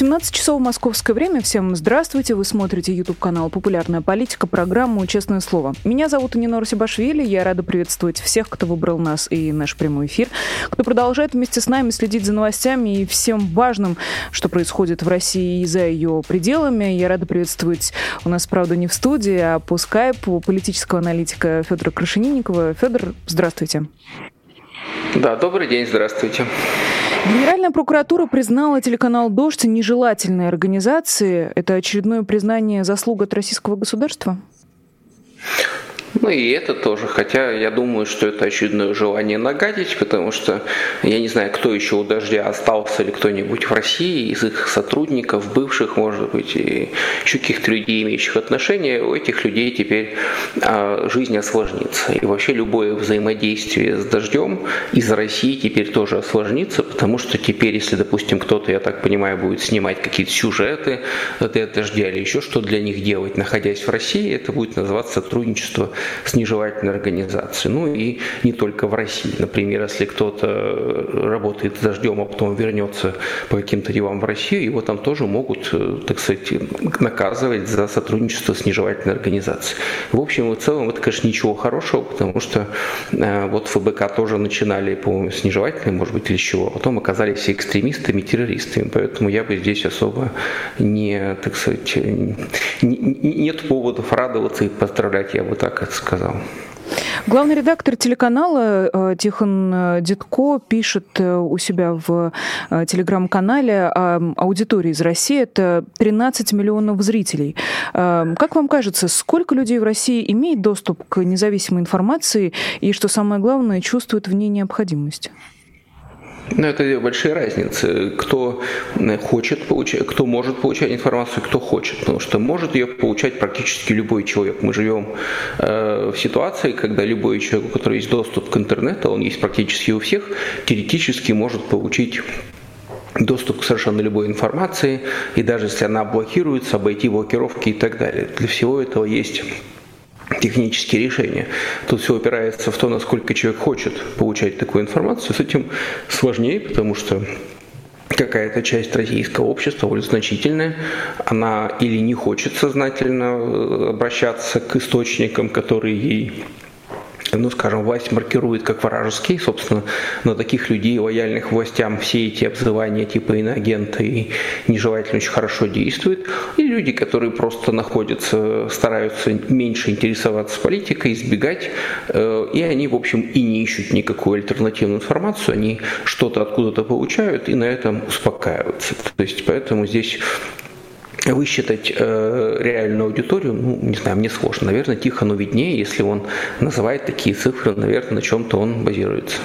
17 часов московское время. Всем здравствуйте. Вы смотрите YouTube-канал «Популярная политика», программу «Честное слово». Меня зовут Нинора Сибашвили. Я рада приветствовать всех, кто выбрал нас и наш прямой эфир, кто продолжает вместе с нами следить за новостями и всем важным, что происходит в России и за ее пределами. Я рада приветствовать у нас, правда, не в студии, а по скайпу политического аналитика Федора Крашенинникова. Федор, здравствуйте. Да, добрый день, здравствуйте. Генеральная прокуратура признала телеканал «Дождь» нежелательной организацией. Это очередное признание заслуг от российского государства? Ну и это тоже, хотя я думаю, что это очередное желание нагадить, потому что я не знаю, кто еще у «Дождя» остался или кто-нибудь в России из их сотрудников, бывших, может быть, и еще каких-то людей, имеющих отношения, у этих людей теперь а, жизнь осложнится. И вообще любое взаимодействие с «Дождем» из России теперь тоже осложнится, потому что теперь, если, допустим, кто-то, я так понимаю, будет снимать какие-то сюжеты для «Дождя» или еще что для них делать, находясь в России, это будет называться сотрудничество с нежелательной организацией. Ну и не только в России. Например, если кто-то работает с дождем, а потом вернется по каким-то делам в Россию, его там тоже могут, э, так сказать, наказывать за сотрудничество с нежелательной организацией. В общем в целом это, конечно, ничего хорошего, потому что э, вот ФБК тоже начинали, по-моему, с нежелательной, может быть, или с чего, а потом оказались все экстремистами, террористами. Поэтому я бы здесь особо не, так сказать, не, нет поводов радоваться и поздравлять, я бы так сказал. Главный редактор телеканала э, Тихон э, Дедко пишет э, у себя в телеграм-канале о аудитории из России. Это 13 миллионов зрителей. Как вам кажется, сколько людей в России имеет доступ к независимой информации и, что самое главное, чувствует в ней необходимость? Но это большие разницы. Кто э, хочет получать, кто может получать информацию, кто хочет. Потому что может ее получать практически любой человек. Мы живем э, в ситуации, когда любой человек, у которого есть доступ к интернету, он есть практически у всех, теоретически может получить доступ к совершенно любой информации, и даже если она блокируется, обойти блокировки и так далее. Для всего этого есть технические решения. Тут все опирается в то, насколько человек хочет получать такую информацию. С этим сложнее, потому что какая-то часть российского общества, более значительная, она или не хочет сознательно э, обращаться к источникам, которые ей ну, скажем, власть маркирует как вражеский, собственно, на таких людей, лояльных властям, все эти обзывания типа иноагента и нежелательно очень хорошо действуют, и люди, которые просто находятся, стараются меньше интересоваться политикой, избегать, э, и они, в общем, и не ищут никакую альтернативную информацию, они что-то откуда-то получают и на этом успокаиваются. То есть поэтому здесь высчитать э, реальную аудиторию, ну, не знаю, мне сложно. Наверное, Тихону виднее, если он называет такие цифры, наверное, на чем-то он базируется.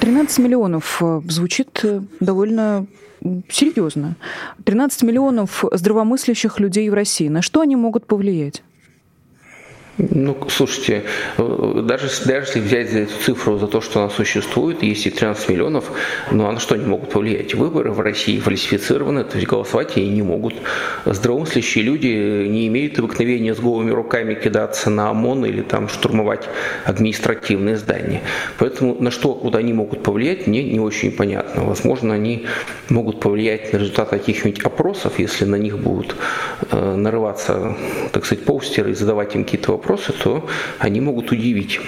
13 миллионов э, звучит э, довольно серьезно. 13 миллионов здравомыслящих людей в России. На что они могут повлиять? Ну, слушайте, э, даже, даже если взять за эту цифру, за то, что она существует, есть и 13 миллионов, но на что они могут повлиять? Выборы в России фальсифицированы, то есть голосовать они не могут. Здравомыслящие люди не имеют обыкновения с голыми руками кидаться на ОМОН или там штурмовать административные здания. Поэтому на что, куда они могут повлиять, мне не очень понятно. Возможно, они могут повлиять на результаты каких-нибудь опросов, если на них будут э, нарываться, так сказать, постеры и задавать им какие-то вопросы вопросы, то они могут удивить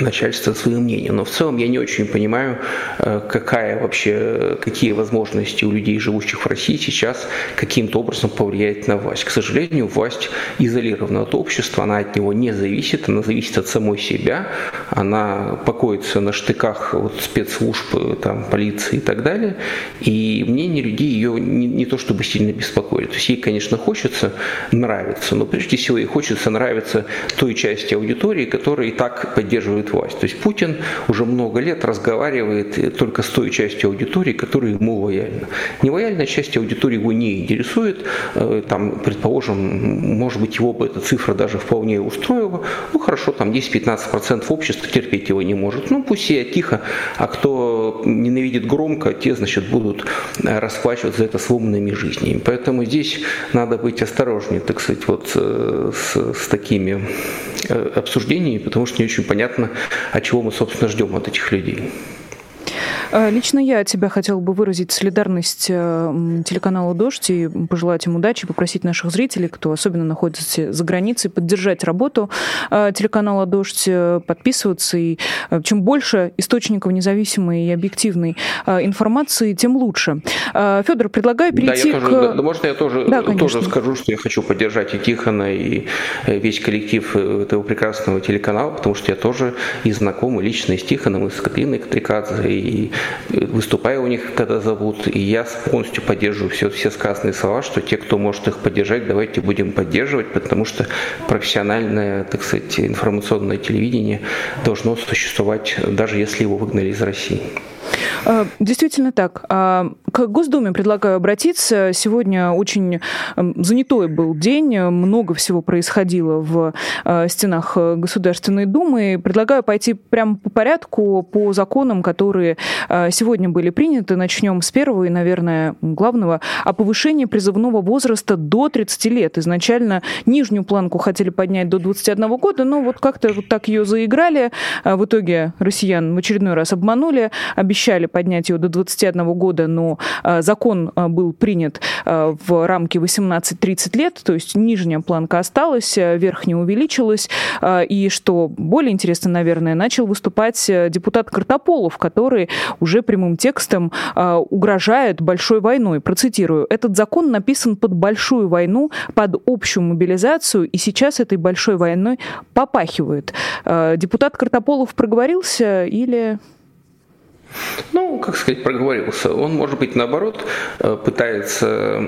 начальство своим мнением. Но в целом я не очень понимаю, э, какая вообще, какие возможности у людей, живущих в России, сейчас каким-то образом повлиять на власть. К сожалению, власть изолирована от общества, она от него не зависит, она зависит от самой себя, она покоится на штыках вот, спецслужб, там, полиции и так далее, и мнение людей ее не, не то чтобы сильно беспокоит. То есть ей, конечно, хочется нравиться, но прежде всего ей хочется нравиться той части аудитории, которая и так поддерживает поддерживает власть. То есть Путин уже много лет разговаривает только с той частью аудитории, которая ему лояльна. Нелояльная часть аудитории его не интересует. Э, там, предположим, может быть, его бы эта цифра даже вполне устроила. Ну хорошо, там 10-15% общества терпеть его не может. Ну пусть я тихо, а кто ненавидит громко, те, значит, будут расплачиваться за это сломанными жизнями. Поэтому здесь надо быть осторожнее, так сказать, вот с, с такими обсуждениями, потому что не очень понятно, а чего мы, собственно, ждем от этих людей. А, лично я от тебя хотела бы выразить солидарность э, телеканалу «Дождь» и пожелать им удачи, попросить наших зрителей, кто особенно находится за границей, поддержать работу э, телеканала «Дождь», э, подписываться. И чем больше источников независимой и объективной информации, тем лучше. Федор, предлагаю перейти да, я к... Тоже, да, можно я тоже, да, тоже скажу, что я хочу поддержать и Тихона, и весь коллектив этого прекрасного телеканала, потому что я тоже и знакомый лично и с Тихоном, и с Катриной Катрикадзе, и выступаю у них, когда зовут, и я полностью поддерживаю все, все сказанные слова, что те, кто может их поддержать, давайте будем поддерживать, потому что профессиональное, так сказать, информационное телевидение должно существовать, даже если его выгнали из России. А, действительно так. А, к Госдуме предлагаю обратиться. Сегодня очень занятой был день, много всего происходило в а, стенах Государственной Думы. Предлагаю пойти прямо по порядку, по законам, которые сегодня были приняты. Начнем с первого и, наверное, главного, о повышении призывного возраста до 30 лет. Изначально нижнюю планку хотели поднять до 21 года, но вот как-то вот так ее заиграли. В итоге россиян в очередной раз обманули, обещали поднять ее до 21 года, но а, закон а, был принят а, в рамке 18-30 лет, то есть нижняя планка осталась, верхняя увеличилась. И что более интересно, наверное, начал выступать депутат Картополов, который уже прямым текстом угрожает большой войной. Процитирую. Этот закон написан под большую войну, под общую мобилизацию, и сейчас этой большой войной попахивает. Депутат Картополов проговорился или ну, как сказать, проговорился. Он, может быть, наоборот, э, пытается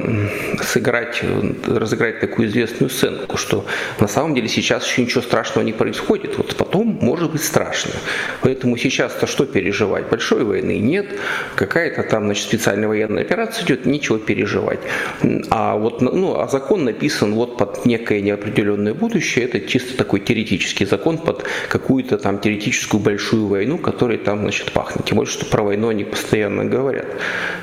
сыграть, разыграть такую известную сценку, что на самом деле сейчас еще ничего страшного не происходит. Вот потом может быть страшно. Поэтому сейчас-то что переживать? Большой войны нет, какая-то там, значит, специальная военная операция идет, ничего переживать. А вот, ну, а закон написан вот под некое неопределенное будущее, это чисто такой теоретический закон под какую-то там теоретическую большую войну, которая там, значит, пахнет. Тем больше что про войну они постоянно говорят.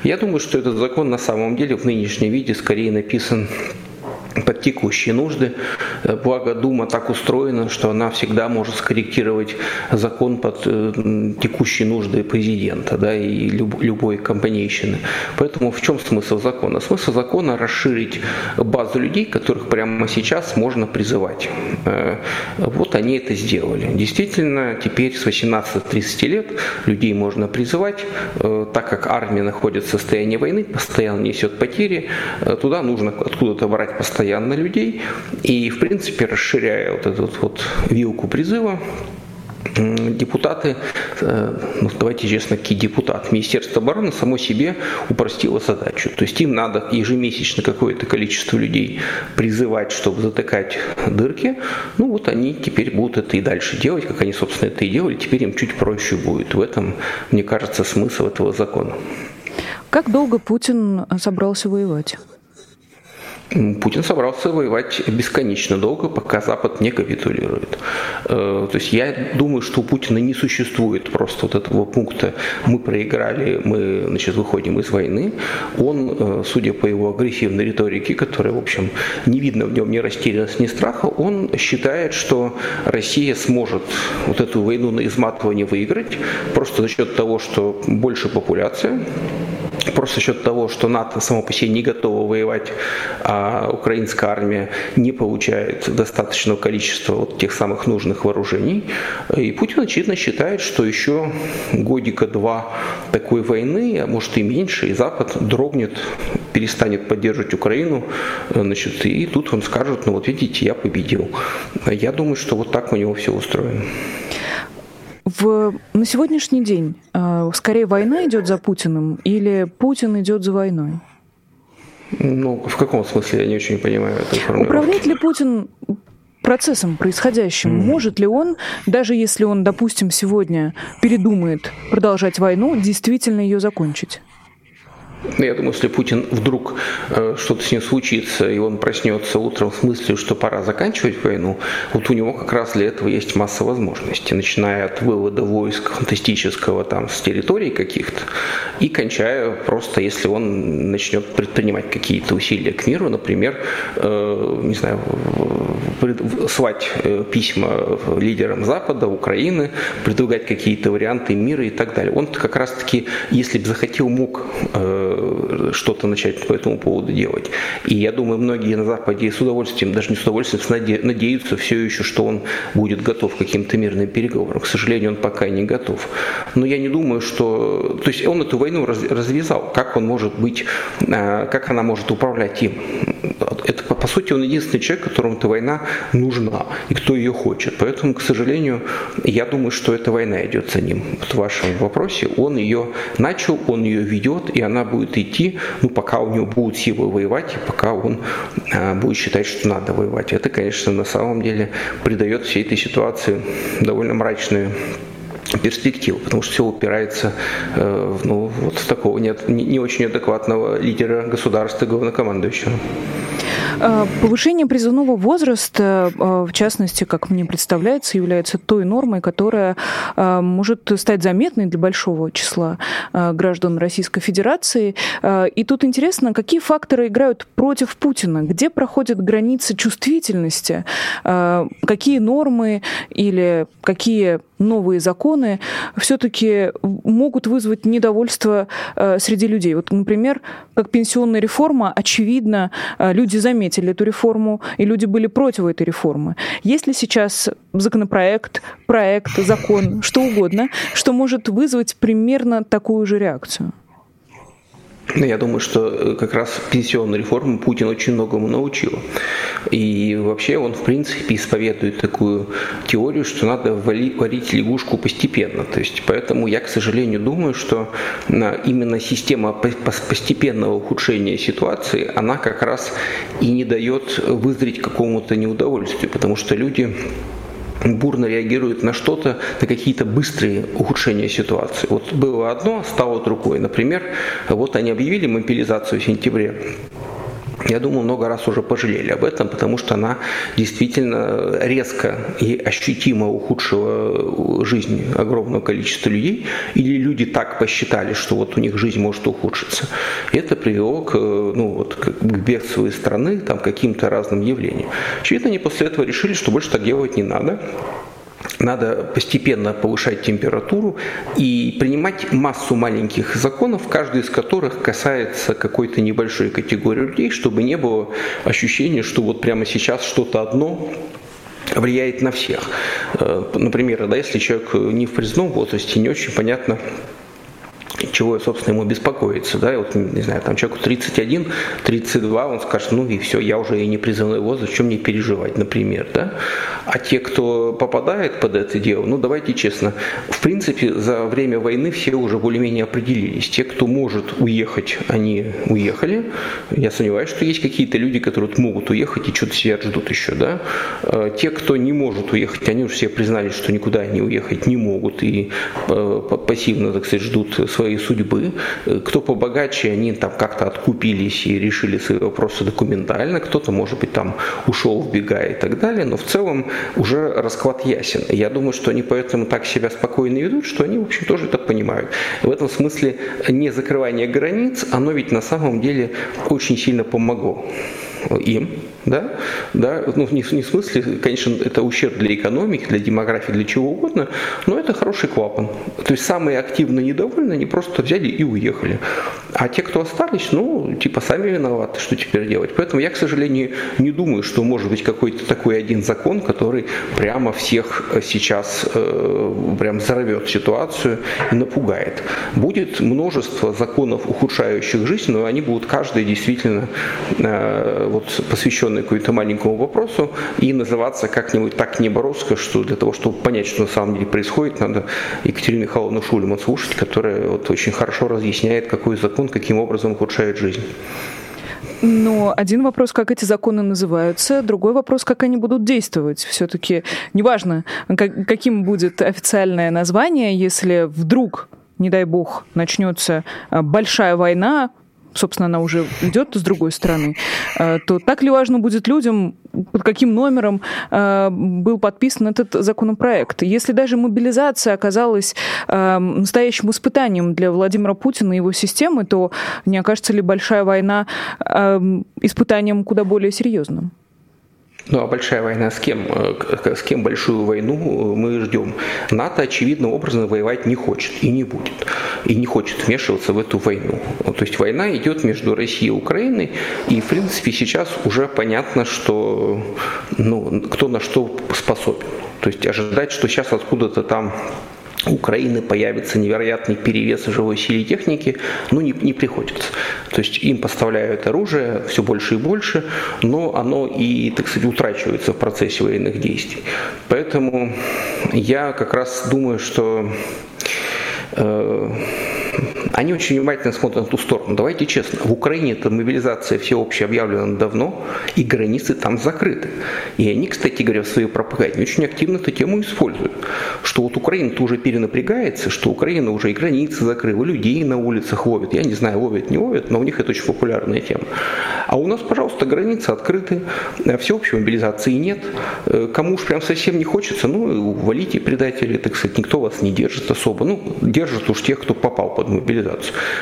Я думаю, что этот закон на самом деле в нынешнем виде скорее написан под текущие нужды. Э, благо Дума так устроена, что она всегда может скорректировать закон под э, текущие нужды президента да, и люб, любой компанейщины. Поэтому в чем смысл закона? Смысл закона расширить базу людей, которых прямо сейчас можно призывать. Э, вот они это сделали. Действительно, теперь с 18-30 лет людей можно призывать, так как армия находится в состоянии войны, постоянно несет потери, туда нужно откуда-то брать постоянно постоянно людей, и, в принципе, расширяя вот эту вот вилку призыва, депутаты, э, ну, давайте честно, какие депутат, Министерство обороны само себе упростило задачу. То есть им надо ежемесячно какое-то количество людей призывать, чтобы затыкать дырки. Ну вот они теперь будут это и дальше делать, как они, собственно, это и делали. Теперь им чуть проще будет. В этом, мне кажется, смысл этого закона. Как долго Путин собрался воевать? Путин собрался воевать бесконечно долго, пока Запад не капитулирует. Э, то есть я думаю, что у Путина не существует просто вот этого пункта «мы проиграли, мы значит, выходим из войны». Он, э, судя по его агрессивной риторике, которая, в общем, не видно в нем ни растерянности, ни страха, он считает, что Россия сможет вот эту войну на изматывание выиграть просто за счет того, что больше популяция, просто за счет того, что НАТО само по себе не готово воевать, а украинская армия не получает достаточного количества вот тех самых нужных вооружений. И Путин, очевидно, считает, что еще годика два такой войны, а может и меньше, и Запад дрогнет, перестанет поддерживать Украину, значит, и тут он скажет, ну вот видите, я победил. Я думаю, что вот так у него все устроено. В, на сегодняшний день э, скорее война идет за Путиным или Путин идет за войной? Ну, в каком смысле я не очень понимаю этой формулировки. Управляет ли Путин процессом происходящим? Mm. Может ли он, даже если он, допустим, сегодня передумает продолжать войну, действительно ее закончить? Ну, я думаю, если Путин вдруг э, что-то с ним случится, и он проснется утром с мыслью, что пора заканчивать войну, вот у него как раз для этого есть масса возможностей, начиная от вывода войск фантастического там с территорий каких-то, и кончая просто, если он начнет предпринимать какие-то усилия к миру, например, э, не знаю, слать э, письма лидерам Запада, Украины, предлагать какие-то варианты мира и так далее. Он как раз-таки, если бы захотел, мог э, что-то начать по этому поводу делать. И я думаю, многие на Западе с удовольствием, даже не с удовольствием, надеются все еще, что он будет готов к каким-то мирным переговорам. К сожалению, он пока не готов. Но я не думаю, что... То есть он эту войну развязал. Как он может быть, э, как она может управлять им? Это, по сути, он единственный человек, которому эта война нужна и кто ее хочет. Поэтому, к сожалению, я думаю, что эта война идет за ним. Вот в вашем вопросе он ее начал, он ее ведет, и она будет идти, ну, пока у него будут силы воевать, и пока он а, будет считать, что надо воевать. Это, конечно, на самом деле придает всей этой ситуации довольно мрачную перспективу, потому что все упирается э, ну, вот в такого не, не очень адекватного лидера государства, главнокомандующего. Э, повышение призывного возраста, э, в частности, как мне представляется, является той нормой, которая э, может стать заметной для большого числа граждан Российской Федерации. И тут интересно, какие факторы играют против Путина, где проходят границы чувствительности, какие нормы или какие новые законы все-таки могут вызвать недовольство среди людей. Вот, например, как пенсионная реформа, очевидно, люди заметили, заметили эту реформу, и люди были против этой реформы. Есть ли сейчас законопроект, проект, закон, что угодно, что может вызвать примерно такую же реакцию? Я думаю, что э, как раз пенсионной реформы Путин очень многому научил. И вообще он, в принципе, исповедует такую теорию, что надо варить лягушку постепенно. То есть, поэтому я, к сожалению, думаю, что именно система постепенного ухудшения ситуации, она как раз и не дает вызреть какому-то неудовольствию, потому что люди бурно реагирует на что-то, на какие-то быстрые ухудшения ситуации. Вот было одно, стало другое. Например, вот они объявили мобилизацию в сентябре я думаю, много раз уже пожалели об этом, потому что она действительно резко и ощутимо ухудшила жизнь огромного количества людей, или люди так посчитали, что вот у них жизнь может ухудшиться. И это привело к, ну, вот, к бегству из страны, там, каким-то разным явлениям. Очевидно, они после этого решили, что больше так делать не надо надо постепенно повышать температуру и принимать массу маленьких законов, каждый из которых касается какой-то небольшой категории людей, чтобы не было ощущения, что вот прямо сейчас что-то одно влияет на всех. Э, например, да, если человек не в призывном возрасте, не очень понятно, чего, собственно, ему беспокоиться, да, и вот, не знаю, там человеку 31, 32, он скажет, ну и все, я уже и не призывной возраст, чем мне переживать, например, да, а те, кто попадает под это дело, ну давайте честно, в принципе, за время войны все уже более-менее определились, те, кто может уехать, они уехали, я сомневаюсь, что есть какие-то люди, которые вот могут уехать и что-то сидят, ждут еще, да, а те, кто не может уехать, они уже все признали, что никуда они уехать не могут и э, пассивно, так сказать, ждут свои судьбы. Э, кто побогаче, они там как-то откупились и решили свои вопросы документально, кто-то, может быть, там ушел, вбегая и так далее, но в целом уже расклад ясен. Я думаю, что они поэтому так себя спокойно ведут, что они, в общем, тоже это понимают. В этом смысле не закрывание границ, оно ведь на самом деле очень сильно помогло им, да, да, ну, не, не в смысле, конечно, это ущерб для экономики, для демографии, для чего угодно, но это хороший клапан. То есть самые активно недовольны, они просто взяли и уехали. А те, кто остались, ну, типа, сами виноваты, что теперь делать. Поэтому я, к сожалению, не думаю, что может быть какой-то такой один закон, который прямо всех сейчас э, прям взорвет ситуацию и напугает. Будет множество законов, ухудшающих жизнь, но они будут каждый действительно э, вот, посвященный какому-то маленькому вопросу и называться как-нибудь так небороско, что для того, чтобы понять, что на самом деле происходит, надо Екатерину Михайловну Шульман слушать, которая вот очень хорошо разъясняет, какой закон каким образом ухудшает жизнь. Но один вопрос, как эти законы называются, другой вопрос, как они будут действовать. Все-таки неважно, как, каким будет официальное название, если вдруг, не дай бог, начнется большая война, собственно, она уже идет с другой стороны, то так ли важно будет людям, под каким номером был подписан этот законопроект? Если даже мобилизация оказалась настоящим испытанием для Владимира Путина и его системы, то не окажется ли большая война испытанием куда более серьезным? Ну а большая война с кем? Э, с кем большую войну мы ждем? НАТО, очевидным образом, воевать не хочет и не будет. И не хочет вмешиваться в эту войну. То есть война идет между Россией и Украиной, и в принципе сейчас уже понятно, что ну, кто на что способен. То есть ожидать, что сейчас откуда-то там Украины появится невероятный перевес живой силы техники, ну не, не приходится. То есть им поставляют оружие все больше и больше, но оно и, так сказать, утрачивается в процессе военных действий. Поэтому я как раз думаю, что э, они очень внимательно смотрят на ту сторону. Давайте честно, в Украине эта мобилизация всеобщая объявлена давно, и границы там закрыты. И они, кстати говоря, в своей пропаганде очень активно эту тему используют. Что вот Украина-то уже перенапрягается, что Украина уже и границы закрыла, людей на улицах ловит. Я не знаю, ловят, не ловят, но у них это очень популярная тема. А у нас, пожалуйста, границы открыты, всеобщей мобилизации нет. Э, кому уж прям совсем не хочется, ну, валите предатели, так сказать, никто вас не держит особо. Ну, держит уж тех, кто попал под мобилизацию.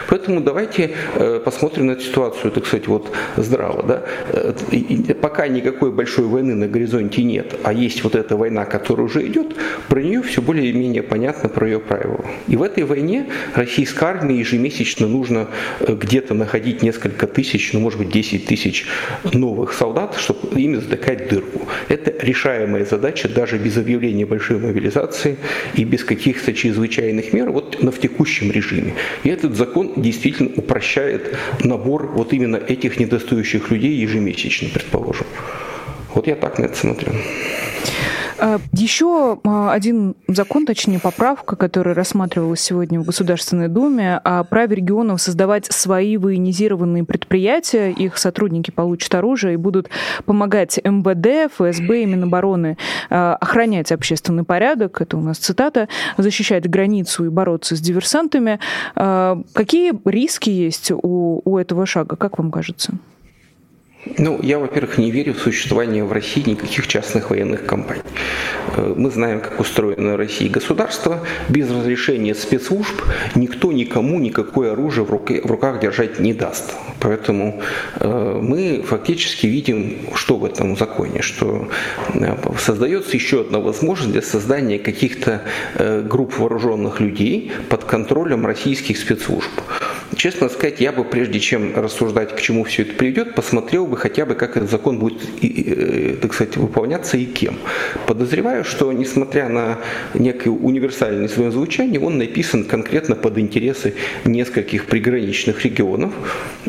Поэтому давайте э, посмотрим на эту ситуацию, так сказать, вот здраво. Да? Э, пока никакой большой войны на горизонте нет, а есть вот эта война, которая уже идет, про нее все более-менее понятно, про ее правила. И в этой войне российской армии ежемесячно нужно э, где-то находить несколько тысяч, ну может быть 10 тысяч новых солдат, чтобы ими затыкать дырку. Это решаемая задача даже без объявления большой мобилизации и без каких-то чрезвычайных мер вот на в текущем режиме. И этот закон действительно упрощает набор вот именно этих недостающих людей ежемесячно, предположим. Вот я так на это смотрю. А, Еще а, один закон, точнее поправка, которая рассматривалась сегодня в Государственной Думе, о праве регионов создавать свои военизированные предприятия. Их сотрудники получат оружие и будут помогать МВД, ФСБ и Минобороны а, охранять общественный порядок, это у нас цитата, защищать границу и бороться с диверсантами. Какие риски есть у, у этого шага, как вам кажется? Ну, я, во-первых, не верю в существование в России никаких частных военных компаний. Э, мы знаем, как устроено в России государство. Без разрешения спецслужб никто никому никакое оружие в, руках держать не даст. Поэтому э, мы фактически видим, что в этом законе, что э, создается еще одна возможность для создания каких-то групп вооруженных людей под контролем российских спецслужб. Честно сказать, я бы, прежде чем рассуждать, к чему все это приведет, посмотрел бы хотя бы, как этот закон будет, э, так сказать, выполняться и кем. Подозреваю, что, несмотря на некое универсальное свое звучание, он написан конкретно под интересы нескольких приграничных регионов,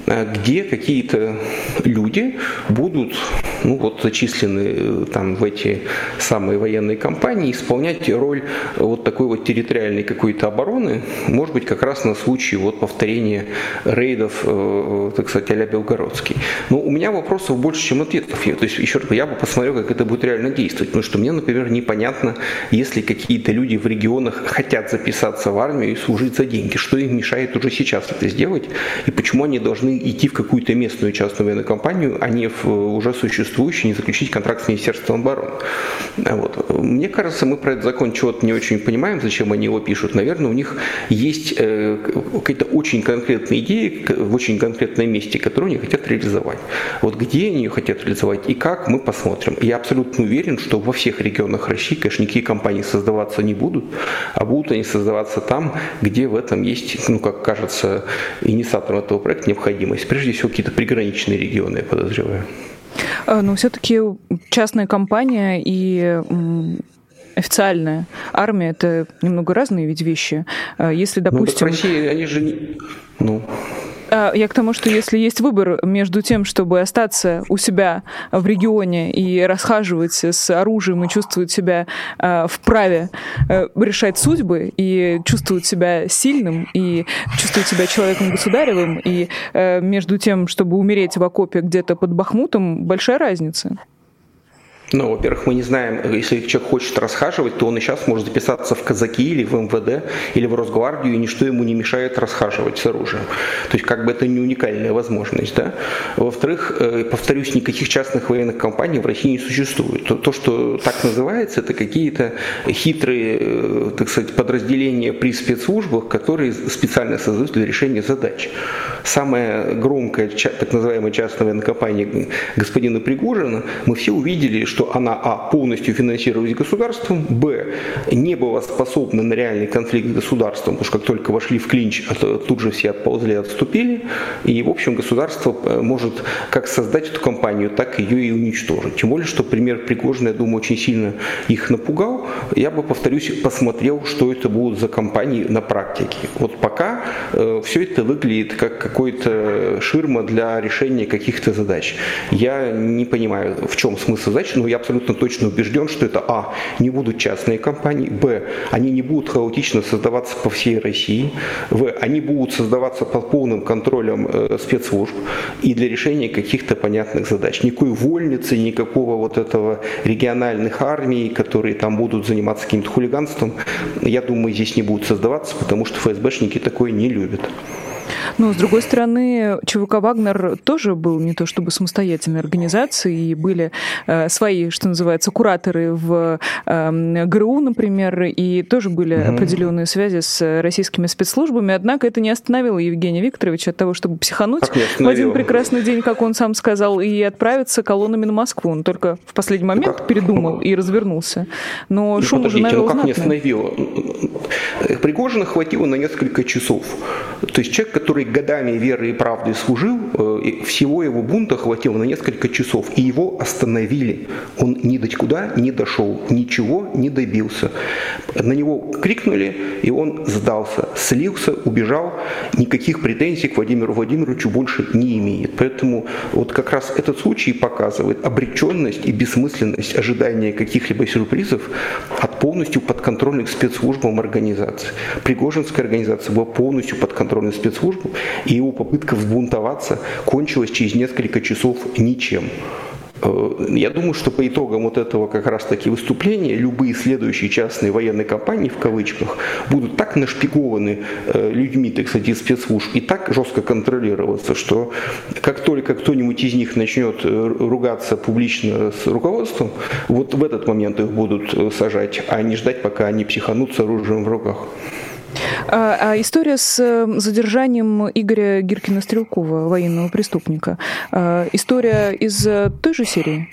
э, где какие-то люди будут, ну вот, зачислены э, там в эти самые военные компании, исполнять роль вот такой вот территориальной какой-то обороны, может быть, как раз на случай вот повторения рейдов, так сказать, а-ля Белгородский. Но у меня вопросов больше, чем ответов. То есть, еще раз, я бы посмотрел, как это будет реально действовать. Потому что мне, например, непонятно, если какие-то люди в регионах хотят записаться в армию и служить за деньги, что им мешает уже сейчас это сделать, и почему они должны идти в какую-то местную частную военную компанию, а не в уже существующую, не заключить контракт с Министерством обороны. А вот. Мне кажется, мы про этот закон чего-то не очень понимаем, зачем они его пишут. Наверное, у них есть э, какие-то очень конкретные идеи в очень конкретном месте, которые они хотят реализовать. Вот где они ее хотят реализовать и как, мы посмотрим. Я абсолютно уверен, что во всех регионах России, конечно, никакие компании создаваться не будут, а будут они создаваться там, где в этом есть, ну, как кажется, инициатором этого проекта необходимость. Прежде всего, какие-то приграничные регионы, я подозреваю. А, но все-таки частная компания и официальная армия это немного разные ведь вещи. А, если, допустим... Ну, так в России они же не... Ну, а, я к тому, что если есть выбор между тем, чтобы остаться у себя в регионе и расхаживать с оружием и чувствовать себя а, вправе э, решать судьбы и чувствовать себя сильным и чувствовать себя человеком государевым, и э, между тем, чтобы умереть в окопе где-то под Бахмутом, большая разница. Ну, во-первых, мы не знаем, если человек хочет расхаживать, то он и сейчас может записаться в казаки или в МВД или в Росгвардию, и ничто ему не мешает расхаживать с оружием. То есть как бы это не уникальная возможность. Да? Во-вторых, э, повторюсь, никаких частных военных компаний в России не существует. То, то что так называется, это какие-то хитрые, э, так сказать, подразделения при спецслужбах, которые специально создают для решения задач. Самая громкая, так называемая частная военная компания господина Пригожина, мы все увидели, что что она, а, полностью финансировалась государством, б, не была способна на реальный конфликт с государством, потому что как только вошли в клинч, тут же все отползли, отступили, и, в общем, государство э, может как создать эту компанию, так ее и уничтожить. Тем более, что пример Пригожина, я думаю, очень сильно их напугал. Я бы, повторюсь, посмотрел, что это будут за компании на практике. Вот пока э, все это выглядит как какой-то ширма для решения каких-то задач. Я не понимаю, в чем смысл задач, но я абсолютно точно убежден, что это а. не будут частные компании, б. они не будут хаотично создаваться по всей России, в. они будут создаваться под полным контролем э, спецслужб и для решения каких-то понятных задач. Никакой вольницы, никакого вот этого региональных армий, которые там будут заниматься каким-то хулиганством, я думаю, здесь не будут создаваться, потому что ФСБшники такое не любят. Но, с другой стороны, ЧВК «Вагнер» тоже был не то чтобы самостоятельной организацией, и были э, свои, что называется, кураторы в э, ГРУ, например, и тоже были угу. определенные связи с российскими спецслужбами, однако это не остановило Евгения Викторовича от того, чтобы психануть в один прекрасный день, как он сам сказал, и отправиться колоннами на Москву. Он только в последний момент ну, передумал и развернулся. Но ну, шум уже навел ну как не остановило? Пригожина хватило на несколько часов. То есть человек, который годами веры и правды служил, э, всего его бунта хватило на несколько часов, и его остановили. Он ни до куда не дошел, ничего не добился. На него крикнули, и он сдался, слился, убежал, никаких претензий к Владимиру Владимировичу больше не имеет. Поэтому вот как раз этот случай показывает обреченность и бессмысленность ожидания каких-либо сюрпризов от полностью подконтрольных спецслужбам организаций. Пригожинская организация была полностью подконтрольной спецслужбам, и его попытка взбунтоваться кончилась через несколько часов ничем. Э, я думаю, что по итогам вот этого как раз таки выступления любые следующие частные военные компании, в кавычках, будут так нашпигованы э, людьми, так сказать, из спецслужб и так жестко контролироваться, что как только кто-нибудь из них начнет э, ругаться публично с руководством, вот в этот момент их будут сажать, а не ждать, пока они психанут с оружием в руках. А, а история с э, задержанием Игоря Гиркина-Стрелкова, военного преступника, а, история из э, той же серии?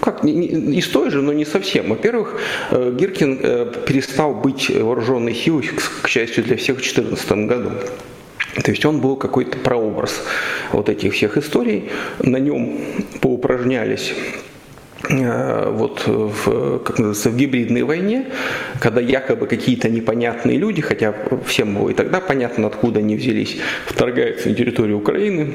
Как, из той же, но не совсем. Во-первых, э, Гиркин перестал быть вооруженной силой, к, счастью для всех, в 2014 году. То есть он был какой-то прообраз вот этих всех историй. На нем поупражнялись Э, вот в, как называется, в гибридной войне, когда якобы какие-то непонятные люди, хотя всем было и тогда понятно, откуда они взялись, вторгаются на территорию Украины,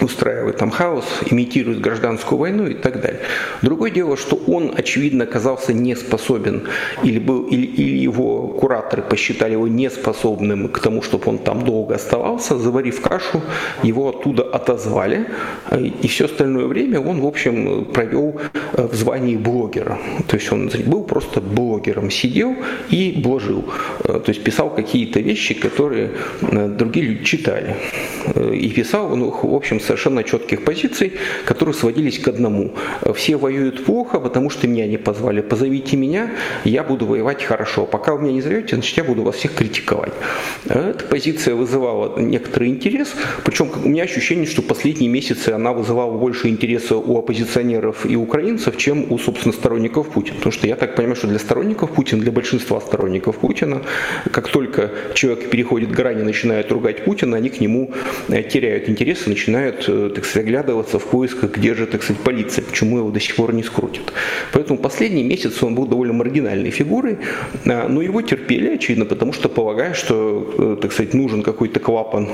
устраивает там хаос, имитирует гражданскую войну и так далее. Другое дело, что он, очевидно, оказался не способен, или, был, или, или его кураторы посчитали его неспособным к тому, чтобы он там долго оставался, заварив кашу, его оттуда отозвали, и все остальное время он, в общем, провел э, в звании блогера. То есть он был просто блогером, сидел и блажил, э, то есть писал какие-то вещи, которые э, другие люди читали. И писал, ну, в общем, совершенно четких позиций, которые сводились к одному. Все воюют плохо, потому что меня не позвали. Позовите меня, я буду воевать хорошо. Пока вы меня не зовете, значит, я буду вас всех критиковать. Эта позиция вызывала некоторый интерес, причем у меня ощущение, что последние месяцы она вызывала больше интереса у оппозиционеров и украинцев, чем у, собственно, сторонников Путина. Потому что я так понимаю, что для сторонников Путина, для большинства сторонников Путина, как только человек переходит грани, начинает ругать Путина, они к нему э, теряют интерес и начинают начинают, э, так сказать, оглядываться в поисках, где же, так сказать, полиция, почему его до сих пор не скрутит. Поэтому последний месяц он был довольно маргинальной фигурой, а, но его терпели, очевидно, потому что полагая, что, э, так сказать, нужен какой-то клапан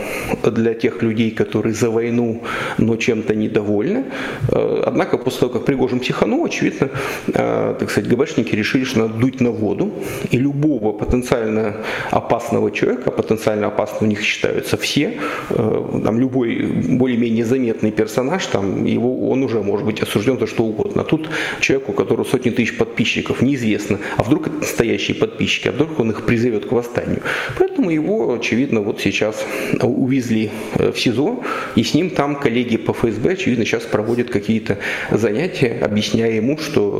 для тех людей, которые за войну, но чем-то недовольны. Э, однако после того, как Пригожин психанул, очевидно, так сказать, ГБшники решили, что надо дуть на воду, и любого потенциально опасного человека, потенциально опасным у них считаются все, там любой более более-менее заметный персонаж, там его, он уже может быть осужден за что угодно. А тут человек, у которого сотни тысяч подписчиков, неизвестно, а вдруг это настоящие подписчики, а вдруг он их призовет к восстанию. Поэтому его, очевидно, вот сейчас увезли э, в СИЗО, и с ним там коллеги по ФСБ, очевидно, сейчас проводят какие-то занятия, объясняя ему, что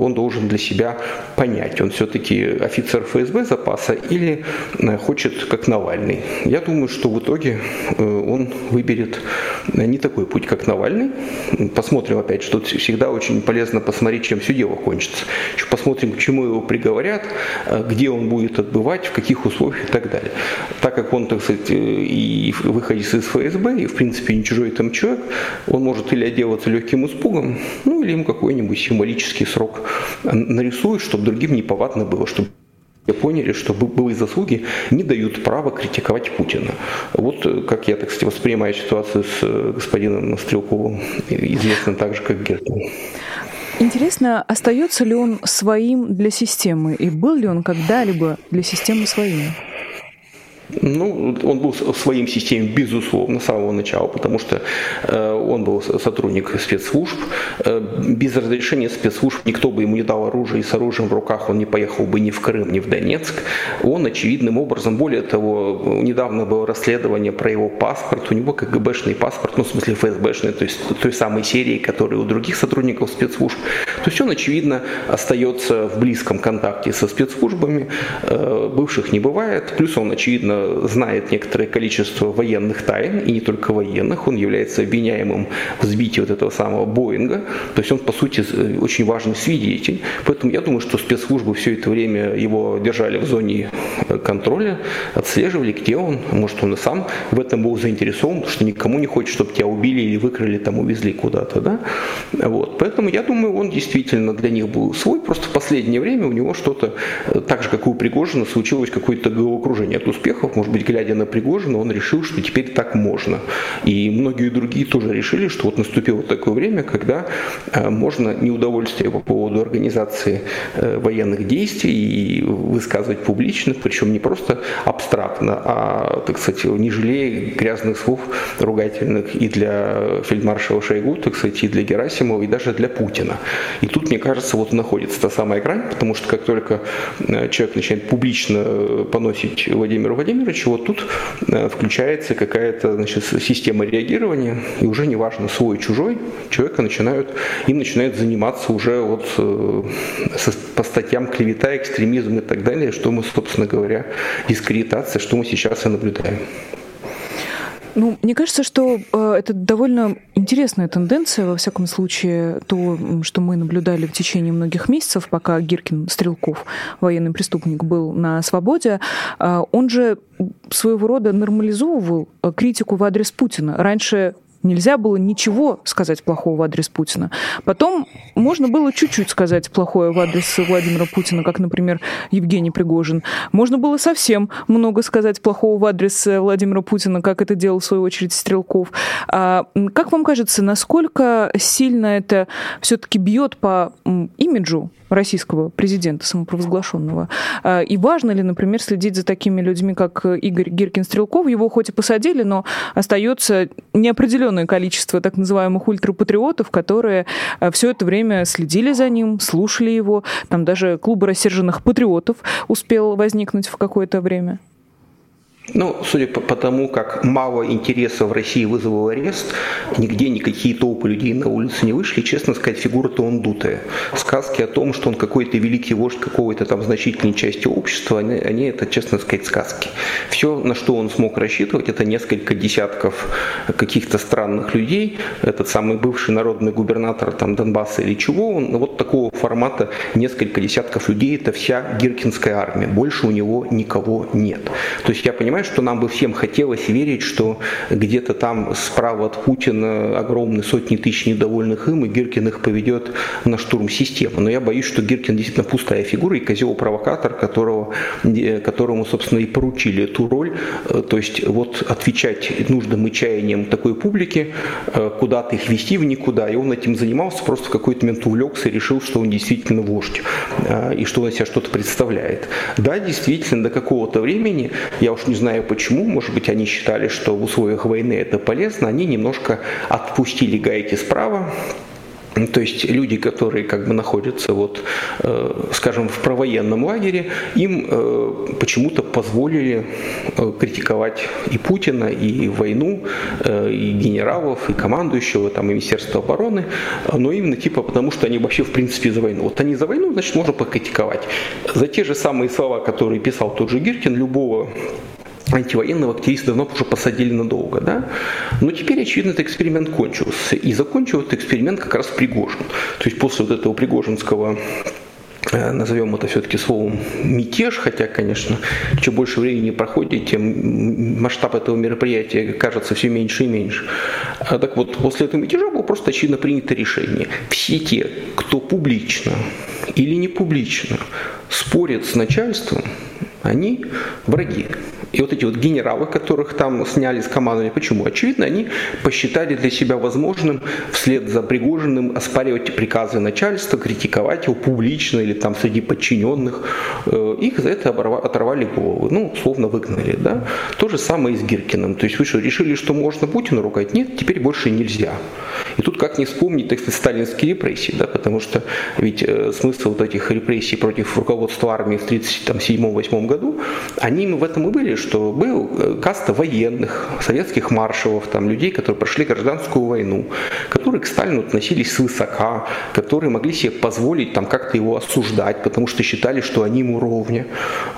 он должен для себя понять, он все-таки офицер ФСБ запаса или э, хочет как Навальный. Я думаю, что в итоге э, он выберет не такой путь, как Навальный. Посмотрим опять, что всегда очень полезно посмотреть, чем все дело кончится. Посмотрим, к чему его приговорят, э, где он будет отбывать, в каких условиях и так далее. Так как он, так сказать, и выходец из ФСБ, и в принципе не чужой там человек, он может или отделаться легким испугом, ну или ему какой-нибудь символический срок нарисует, чтобы другим неповадно было, чтобы поняли, что былые заслуги не дают права критиковать Путина. Вот э, как я, так сказать, воспринимаю ситуацию с э, господином Стрелковым, известным также как Геркин. Интересно, остается ли он своим для системы, и был ли он когда-либо для системы своим? Ну, он был в своей системе, безусловно, с самого начала, потому что э, он был сотрудник спецслужб. Э, без разрешения спецслужб никто бы ему не дал оружие, и с оружием в руках он не поехал бы ни в Крым, ни в Донецк. Он очевидным образом, более того, недавно было расследование про его паспорт, у него КГБшный паспорт, ну, в смысле ФСБшный, то есть той самой серии, которая у других сотрудников спецслужб. То есть он, очевидно, остается в близком контакте со спецслужбами, э, бывших не бывает, плюс он, очевидно, знает некоторое количество военных тайн, и не только военных, он является обвиняемым в сбитии вот этого самого Боинга, то есть он, по сути, очень важный свидетель, поэтому я думаю, что спецслужбы все это время его держали в зоне э, контроля, отслеживали, где он, может, он и сам в этом был заинтересован, потому что никому не хочет, чтобы тебя убили или выкрали, там, увезли куда-то, да, вот, поэтому я думаю, он действительно для них был свой, просто в последнее время у него что-то, э, так же, как и у Пригожина, случилось какое-то головокружение от успеха, Чехов, может быть, глядя на Пригожина, он решил, что теперь так можно. И многие другие тоже решили, что вот наступило такое время, когда э, можно неудовольствие по поводу организации э, военных действий и высказывать публично, причем не просто абстрактно, а, так сказать, не жалея грязных слов ругательных и для фельдмаршала Шойгу, так сказать, и для Герасимова, и даже для Путина. И тут, мне кажется, вот находится та самая грань, потому что как только э, человек начинает публично поносить Владимира Владимировича, Владимирович, вот тут э, включается какая-то значит, система реагирования, и уже неважно, свой, чужой, человека начинают, им начинают заниматься уже вот э, по статьям клевета, экстремизм и так далее, что мы, собственно говоря, дискредитация, что мы сейчас и наблюдаем. Ну, мне кажется, что э, это довольно интересная тенденция, во всяком случае, то, что мы наблюдали в течение многих месяцев, пока Гиркин Стрелков, военный преступник, был на свободе. Э, он же своего рода нормализовывал э, критику в адрес Путина. Раньше Нельзя было ничего сказать плохого в адрес Путина. Потом можно было чуть-чуть сказать плохое в адрес Владимира Путина, как, например, Евгений Пригожин. Можно было совсем много сказать плохого в адрес Владимира Путина, как это делал, в свою очередь, Стрелков. А как вам кажется, насколько сильно это все-таки бьет по имиджу российского президента самопровозглашенного. А, и важно ли, например, следить за такими людьми, как Игорь Гиркин-Стрелков? Его хоть и посадили, но остается неопределенное количество так называемых ультрапатриотов, которые а, все это время следили за ним, слушали его. Там даже клуб рассерженных патриотов успел возникнуть в какое-то время. Ну, судя по, тому, как мало интереса в России вызвал арест, нигде никакие толпы людей на улице не вышли, честно сказать, фигура-то он дутая. Сказки о том, что он какой-то великий вождь какой-то там значительной части общества, они, они это, честно сказать, сказки. Все, на что он смог рассчитывать, это несколько десятков каких-то странных людей, этот самый бывший народный губернатор там Донбасса или чего, он вот такого формата несколько десятков людей, это вся гиркинская армия, больше у него никого нет. То есть я понимаю, понимаю, что нам бы всем хотелось верить, что где-то там справа от Путина огромные сотни тысяч недовольных им, и Гиркин их поведет на штурм системы. Но я боюсь, что Гиркин действительно пустая фигура и козел-провокатор, которого, которому, собственно, и поручили эту роль. Э, то есть вот отвечать нужным и чаяниям такой публики, э, куда-то их вести в никуда. И он этим занимался, просто в какой-то момент увлекся и решил, что он действительно вождь э, и что он из себя что-то представляет. Да, действительно, до какого-то времени, я уж не знаю, знаю почему, может быть, они считали, что в условиях войны это полезно, они немножко отпустили гайки справа, то есть люди, которые как бы находятся вот, э, скажем, в провоенном лагере, им э, почему-то позволили э, критиковать и Путина, и войну, и генералов, и командующего, там, и Министерства обороны, но именно типа потому, что они вообще в принципе за войну. Вот они за войну, значит, можно покритиковать. За те же самые слова, которые писал тот же Гиркин, любого антивоенного активиста давно уже посадили надолго, да? Но теперь, очевидно, этот эксперимент кончился. И закончил этот эксперимент как раз Пригожин. То есть после вот этого пригожинского э, назовем это все-таки словом мятеж, хотя, конечно, чем больше времени проходит, тем масштаб этого мероприятия кажется все меньше и меньше. А так вот, после этого мятежа было просто очевидно принято решение. Все те, кто публично или не публично спорят с начальством, они враги. И вот эти вот генералы, которых там сняли с командования, почему? Очевидно, они посчитали для себя возможным вслед за Пригожиным оспаривать приказы начальства, критиковать его публично или там среди подчиненных. Э, их за это оторвали головы, ну, условно выгнали. Да? То же самое и с Гиркиным. То есть вы что, решили, что можно Путину ругать? Нет, теперь больше нельзя. И тут как не вспомнить, так сказать, сталинские репрессии, да, потому что ведь э, смысл вот этих репрессий против руководства армии в 1937-1938 году, они в этом и были, что был э, каста военных, советских маршалов, там, людей, которые прошли гражданскую войну, которые к Сталину относились свысока, которые могли себе позволить там как-то его осуждать, потому что считали, что они ему ровня.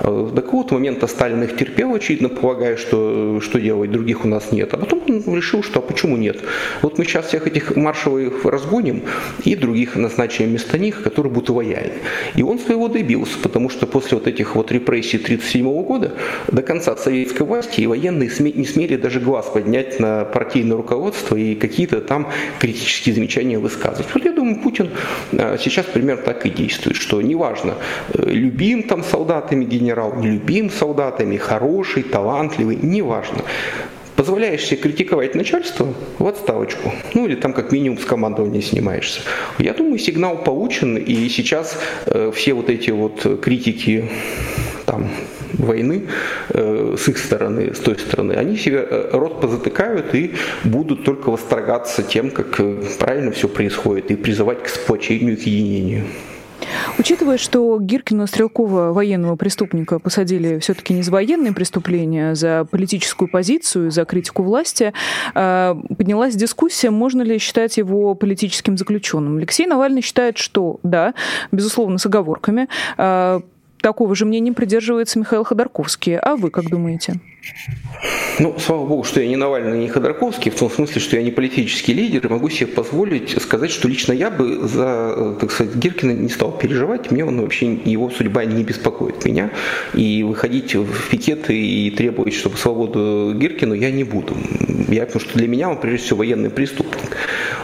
Э, какого-то момента Сталин их терпел, очевидно, полагая, что что делать, других у нас нет. А потом он решил, что а почему нет? Вот мы сейчас всех этих маршалов разгоним и других назначим вместо них, которые будут лояльны. И он своего добился, потому что после вот этих вот репрессий 1937 года до конца советской власти и военные не смели даже глаз поднять на партийное руководство и какие-то там критические замечания высказывать. Вот я думаю, Путин а, сейчас примерно так и действует, что неважно, э, любим там солдатами генерал, не любим солдатами, хороший, талантливый, неважно позволяешь себе критиковать начальство в отставочку. Ну или там как минимум с командования снимаешься. Я думаю, сигнал получен, и сейчас э, все вот эти вот критики там, войны э, с их стороны, с той стороны, они себе э, рот позатыкают и будут только восторгаться тем, как э, правильно все происходит, и призывать к сплочению, к единению. Учитывая, что Гиркина Стрелкова, военного преступника, посадили все-таки не за военные преступления, а за политическую позицию, за критику власти, а, поднялась дискуссия, можно ли считать его политическим заключенным. Алексей Навальный считает, что да, безусловно, с оговорками. А, такого же мнения придерживается Михаил Ходорковский. А вы как думаете? Ну, слава богу, что я не Навальный, не Ходорковский, в том смысле, что я не политический лидер и могу себе позволить сказать, что лично я бы за, так сказать, Гиркина не стал переживать, мне он вообще, его судьба не беспокоит меня, и выходить в пикеты и требовать, чтобы свободу Гиркину я не буду. Я, потому что для меня он, прежде всего, военный преступник.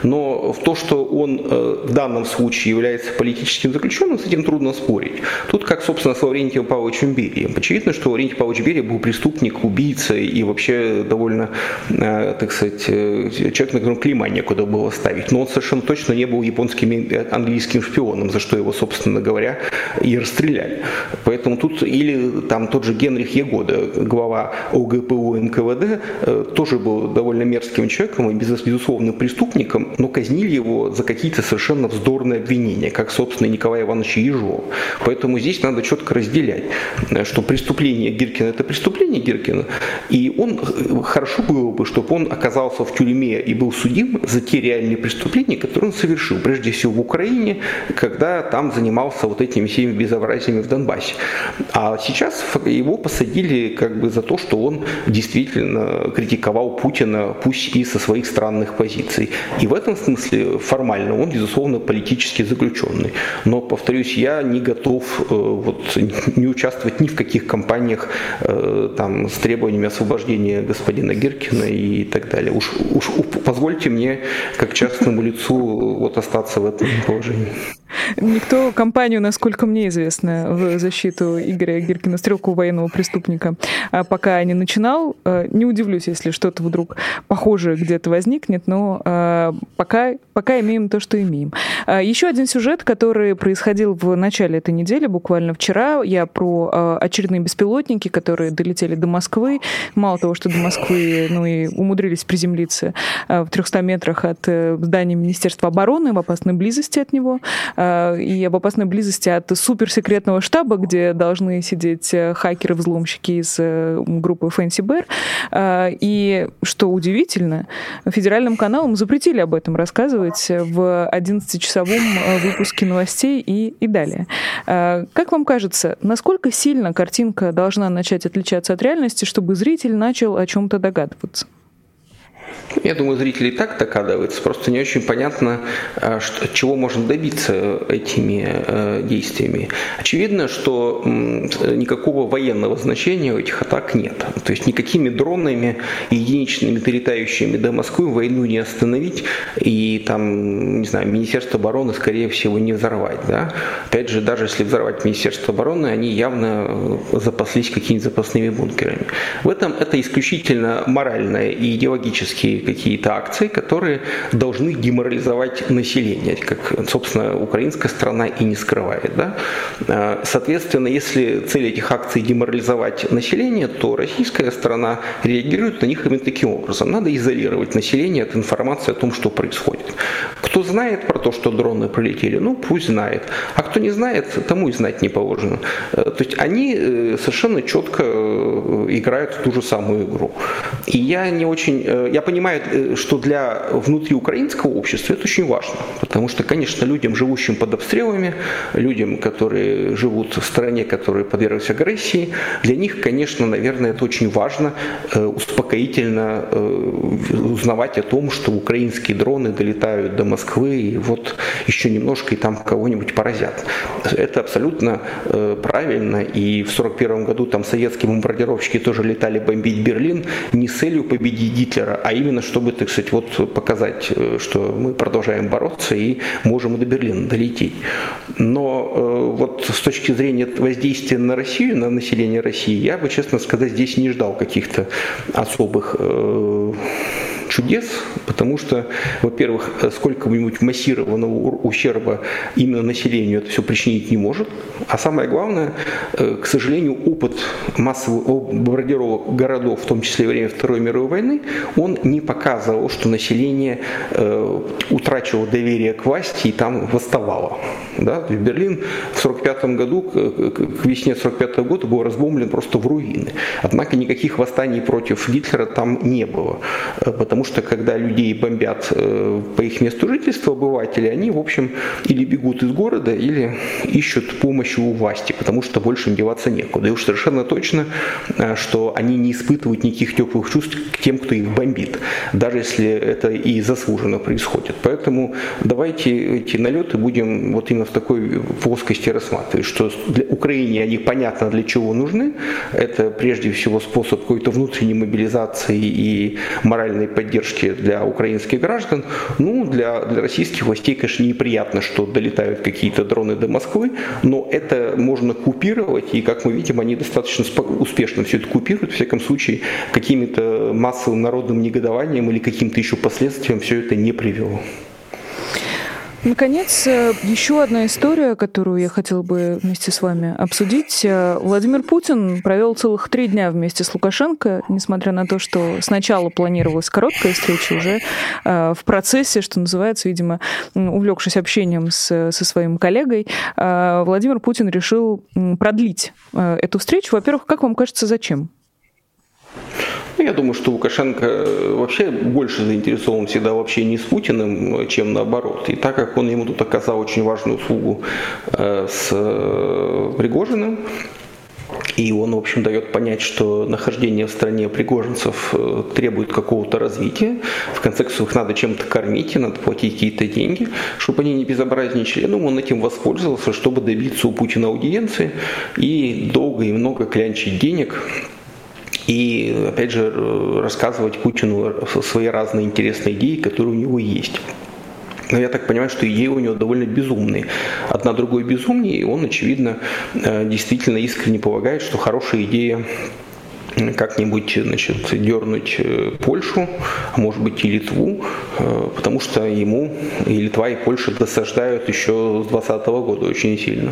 Но в то, что он э, в данном случае является политическим заключенным, с этим трудно спорить. Тут, как, собственно, с Лаврентием Павловичем Берием. Очевидно, что Лаврентий Павлович Берия был преступник, убийца и вообще довольно, э, так сказать, э, человек, на котором клима некуда было ставить. Но он совершенно точно не был японским и английским шпионом, за что его, собственно говоря, и расстреляли. Поэтому тут или там тот же Генрих Егода, глава ОГПУ НКВД, тоже был довольно мерзким человеком и безусловным преступником, но казнили его за какие-то совершенно вздорные обвинения, как, собственно, Николай Иванович Ежов. Поэтому здесь надо четко разделять, что преступление Гиркина – это преступление Гиркина, и он хорошо было бы, чтобы он оказался в тюрьме и был судим за те реальные преступления, которые он совершил, прежде всего в Украине, когда там занимался вот этими всеми безобразиями в Донбассе. А сейчас его посадили как бы за то, что он действительно критиковал Путина, пусть и со своих странных позиций. И в этом смысле формально он, безусловно, политически заключенный. Но, повторюсь, я не готов э, вот, не участвовать ни в каких кампаниях э, там, требованиями освобождения господина Гиркина и так далее. Уж, уж позвольте мне, как частному лицу, вот остаться в этом положении. Никто компанию, насколько мне известно, в защиту Игоря Гиркина Стрелкова, военного преступника, а пока не начинал. Э, не удивлюсь, если что-то вдруг похожее где-то возникнет, но э, пока, пока имеем то, что имеем. А, еще один сюжет, который происходил в начале этой недели, буквально вчера. Я про э, очередные беспилотники, которые долетели до Москвы. Мало того, что до Москвы, ну и умудрились приземлиться в 300 метрах от здания Министерства обороны в опасной близости от него. Э, и об опасной близости от суперсекретного штаба, где должны сидеть э, хакеры-взломщики из э, группы Fancy Bear. И, что удивительно, федеральным каналам запретили об этом рассказывать в 11-часовом выпуске новостей и, и далее. Как вам кажется, насколько сильно картинка должна начать отличаться от реальности, чтобы зритель начал о чем-то догадываться? Я думаю, зрители и так догадываются, просто не очень понятно, а, что, чего можно добиться этими э, действиями. Очевидно, что никакого военного значения у этих атак нет. То есть никакими дронами единичными долетающими до Москвы войну не остановить, и там, не знаю, Министерство обороны, скорее всего, не взорвать. Да? Опять же, даже если взорвать Министерство обороны, они явно э, запаслись какими-то запасными бункерами. В этом это исключительно моральное и идеологические какие-то акции, которые должны деморализовать население, как, собственно, украинская страна и не скрывает. Да? А, соответственно, если цель этих акций деморализовать население, то российская сторона реагирует на них именно таким образом. Надо изолировать население от информации о том, что происходит. Кто знает про то, что дроны пролетели, ну пусть знает. А кто не знает, тому и знать не положено. Э, то есть они э, совершенно четко э, играют в ту же самую игру. И я не очень, я понимаю, э, что для внутриукраинского общества это очень важно. Потому что, конечно, людям, живущим под обстрелами, людям, которые живут в стране, которая подверглась агрессии, для них, конечно, наверное, это очень важно, э, успокоительно э, узнавать о том, что украинские дроны долетают до Москвы, и вот еще немножко и там кого-нибудь поразят. Это абсолютно правильно, и в 1941 году там советские бомбардировщики тоже летали бомбить Берлин не с целью победить Гитлера, а именно чтобы, так сказать, вот показать, э, что мы продолжаем бороться и можем до Берлина долететь. Но э, вот с точки зрения воздействия на Россию, на население России, я бы, честно сказать, здесь не ждал каких-то особых э, чудес, потому что, во-первых, сколько-нибудь массированного ущерба именно населению это все причинить не может. А самое главное, э, к сожалению, опыт массовых бомбардировок городов, в том числе во время Второй мировой войны, он не показывал, что население э, утрачивало доверие к власти и там восставало. Да? В Берлин в 1945 году, к весне 1945 года был разбомблен просто в руины. Однако никаких восстаний против Гитлера там не было, э, потому что когда людей бомбят э, по их месту жительства обыватели, они, в общем, или бегут из города, или ищут помощи у власти, потому что больше им деваться некуда. И уж совершенно точно, э, что они не испытывают никаких теплых чувств к тем, кто их бомбит, даже если это и заслуженно происходит. Поэтому давайте эти налеты будем вот именно в такой плоскости рассматривать, что для Украине они понятно для чего нужны. Это прежде всего способ какой-то внутренней мобилизации и моральной поддержки поддержки для украинских граждан. Ну, для, для российских властей, конечно, неприятно, что долетают какие-то дроны до Москвы, но это можно купировать, и, как мы видим, они достаточно успешно все это купируют. В всяком случае, каким-то массовым народным негодованием или каким-то еще последствиям все это не привело. Наконец, э, еще одна история, которую я хотела бы вместе с вами обсудить. Э, Владимир Путин провел целых три дня вместе с Лукашенко, несмотря на то, что сначала планировалась короткая встреча, уже э, в процессе, что называется, видимо, увлекшись общением с, со своим коллегой, Владимир Путин решил продлить эту встречу. Во-первых, как вам кажется, зачем? Ну, я думаю, что Лукашенко э, вообще больше заинтересован всегда в общении с Путиным, э, чем наоборот. И так как он ему тут оказал очень важную услугу э, с Пригожиным, и он, в общем, дает понять, что нахождение в стране пригожинцев требует какого-то развития. В конце концов, их надо чем-то кормить, и надо платить какие-то деньги, чтобы они не безобразничали. Ну, он этим воспользовался, чтобы добиться у Путина аудиенции и долго и много клянчить денег и, опять же, рассказывать Путину свои разные интересные идеи, которые у него есть. Но я так понимаю, что идеи у него довольно безумные. Одна другой безумнее, и он, очевидно, э, действительно искренне полагает, что хорошая идея как-нибудь значит, дернуть э, Польшу, а может быть и Литву, э, потому что ему и Литва, и Польша досаждают еще с 2020 года очень сильно.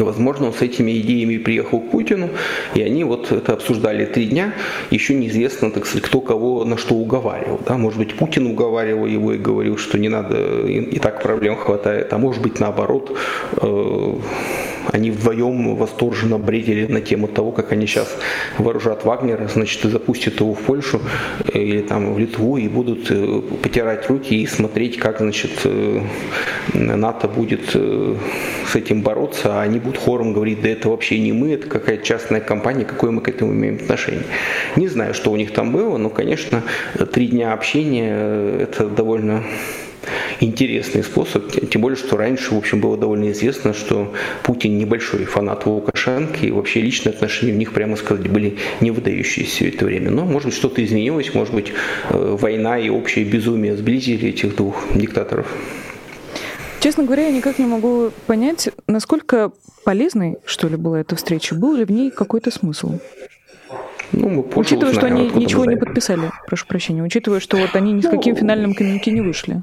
И, возможно, он с этими идеями приехал к Путину, и они вот это обсуждали три дня. Еще неизвестно, так сказать, кто кого на что уговаривал. Да? Может быть, Путин уговаривал его и говорил, что не надо, и, и так проблем хватает. А может быть, наоборот, э, они вдвоем восторженно бредили на тему того, как они сейчас вооружат Вагнера, значит, и запустят его в Польшу э, или там в Литву и будут э, потирать руки и смотреть, как, значит, э, НАТО будет с этим бороться, а они будут хором говорить, да это вообще не мы, это какая-то частная компания, какое мы к этому имеем отношение. Не знаю, что у них там было, но, конечно, три дня общения это довольно интересный способ, тем более, что раньше, в общем, было довольно известно, что Путин небольшой фанат Лукашенко, и вообще личные отношения у них, прямо сказать, были не выдающиеся все это время. Но, может быть, что-то изменилось, может быть, э, война и общее безумие сблизили этих двух диктаторов. Честно говоря, я никак не могу понять, насколько полезной, что ли, была эта встреча. Был ли в ней какой-то смысл? Ну, мы Учитывая, узнаем, что они ничего не подписали, прошу прощения, учитывая, что вот они ни с ну, каким финальным коммюнике не вышли.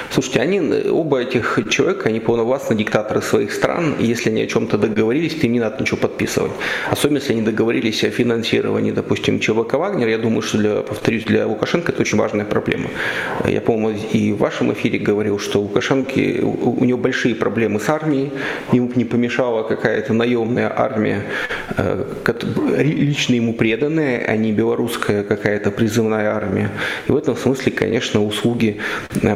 Слушайте, они, оба этих человека, они полновластные диктаторы своих стран, и если они о чем-то договорились, то им не надо ничего подписывать. Особенно, если они договорились о финансировании, допустим, ЧВК «Вагнер», я думаю, что, для, повторюсь, для Лукашенко это очень важная проблема. Я, по-моему, и в вашем эфире говорил, что у Лукашенко, у него большие проблемы с армией, ему не помешала какая-то наемная армия, э, лично ему преданная, а не белорусская какая-то призывная армия. И в этом смысле, конечно, услуги э,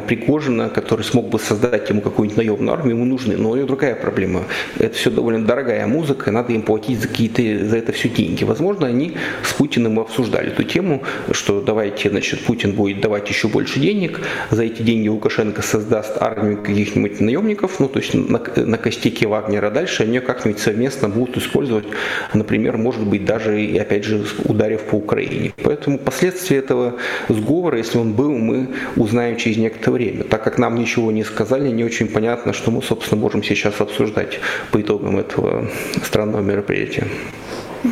Который смог бы создать ему какую-нибудь наемную армию, ему нужны. Но у него другая проблема. Это все довольно дорогая музыка, надо им платить за какие-то за это все деньги. Возможно, они с Путиным обсуждали эту тему, что давайте, значит, Путин будет давать еще больше денег, за эти деньги Лукашенко создаст армию каких-нибудь наемников, ну, то есть на, на костяке Вагнера. Дальше они как-нибудь совместно будут использовать, например, может быть, даже и, опять же, ударив по Украине. Поэтому последствия этого сговора, если он был, мы узнаем через некоторое время. Так как нам ничего не сказали, не очень понятно, что мы, собственно, можем сейчас обсуждать по итогам этого странного мероприятия.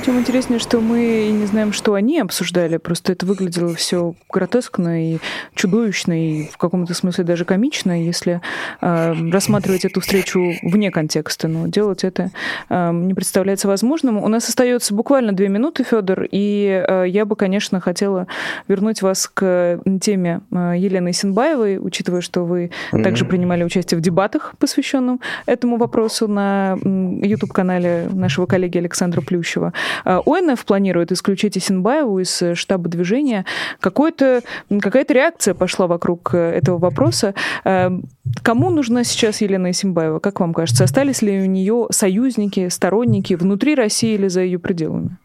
Тем интереснее, что мы не знаем, что они обсуждали. Просто это выглядело все гротескно и чудовищно, и в каком-то смысле даже комично, если э, рассматривать эту встречу вне контекста. Но делать это э, не представляется возможным. У нас остается буквально две минуты, Федор, и э, я бы, конечно, хотела вернуть вас к теме э, Елены Синбаевой, учитывая, что вы mm-hmm. также принимали участие в дебатах, посвященном этому вопросу на YouTube-канале нашего коллеги Александра Плющева. Э, ОНФ планирует исключить Исенбаеву из э, штаба движения. Какой-то, какая-то реакция пошла вокруг э, этого вопроса. Кому нужна сейчас Елена Исенбаева, как вам кажется? Остались ли у нее союзники, сторонники внутри России или за ее пределами?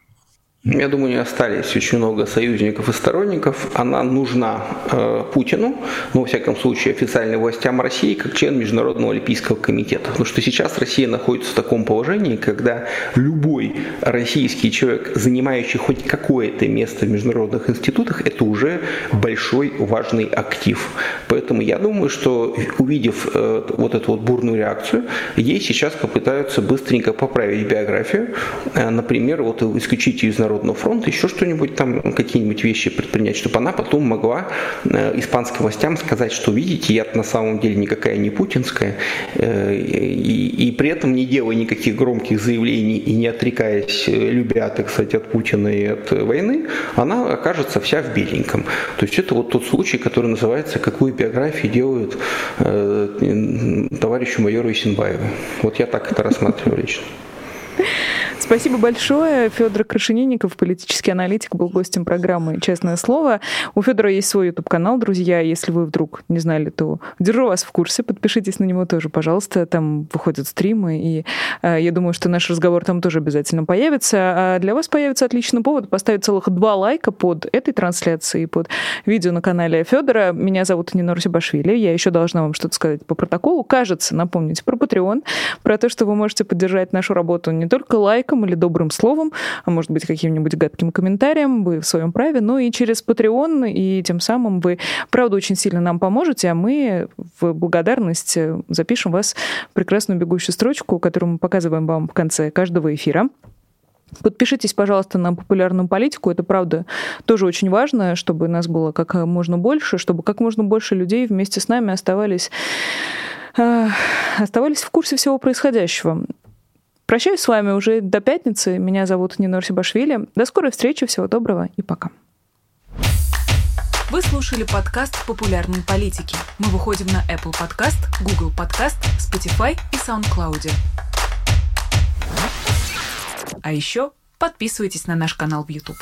Я думаю, не остались очень много союзников и сторонников. Она нужна э, Путину, но, во всяком случае, официальным властям России, как член Международного Олимпийского комитета. Потому что сейчас Россия находится в таком положении, когда любой российский человек, занимающий хоть какое-то место в международных институтах, это уже большой важный актив. Поэтому я думаю, что увидев э, вот эту вот бурную реакцию, ей сейчас попытаются быстренько поправить биографию. Э, например, вот исключить ее из Народного фронта, еще что-нибудь там, какие-нибудь вещи предпринять, чтобы она потом могла э, испанским властям сказать, что видите, я на самом деле никакая не путинская, э, и, и при этом не делая никаких громких заявлений и не отрекаясь, э, любя, так сказать, от Путина и от войны, она окажется вся в беленьком. То есть это вот тот случай, который называется «Какую биографию делают товарищу майору Исенбаеву». Вот я так это рассматриваю лично. Спасибо большое. Федор Крашенинников, политический аналитик, был гостем программы «Честное слово». У Федора есть свой YouTube-канал, друзья. Если вы вдруг не знали, то держу вас в курсе. Подпишитесь на него тоже, пожалуйста. Там выходят стримы, и э, я думаю, что наш разговор там тоже обязательно появится. А для вас появится отличный повод поставить целых два лайка под этой трансляцией, под видео на канале Федора. Меня зовут Нина Русибашвили. Я еще должна вам что-то сказать по протоколу. Кажется, напомнить про Patreon, про то, что вы можете поддержать нашу работу не только лайком, лайком или добрым словом, а может быть, каким-нибудь гадким комментарием, вы в своем праве. Ну и через Patreon, и тем самым вы, правда, очень сильно нам поможете, а мы в благодарность запишем вас прекрасную бегущую строчку, которую мы показываем вам в конце каждого эфира. Подпишитесь, пожалуйста, на популярную политику. Это, правда, тоже очень важно, чтобы нас было как можно больше, чтобы как можно больше людей вместе с нами оставались, э, оставались в курсе всего происходящего. Прощаюсь с вами уже до пятницы. Меня зовут Нина Сибашвили. До скорой встречи. Всего доброго и пока. Вы слушали подкаст «Популярные политики». Мы выходим на Apple Podcast, Google Podcast, Spotify и SoundCloud. А еще подписывайтесь на наш канал в YouTube.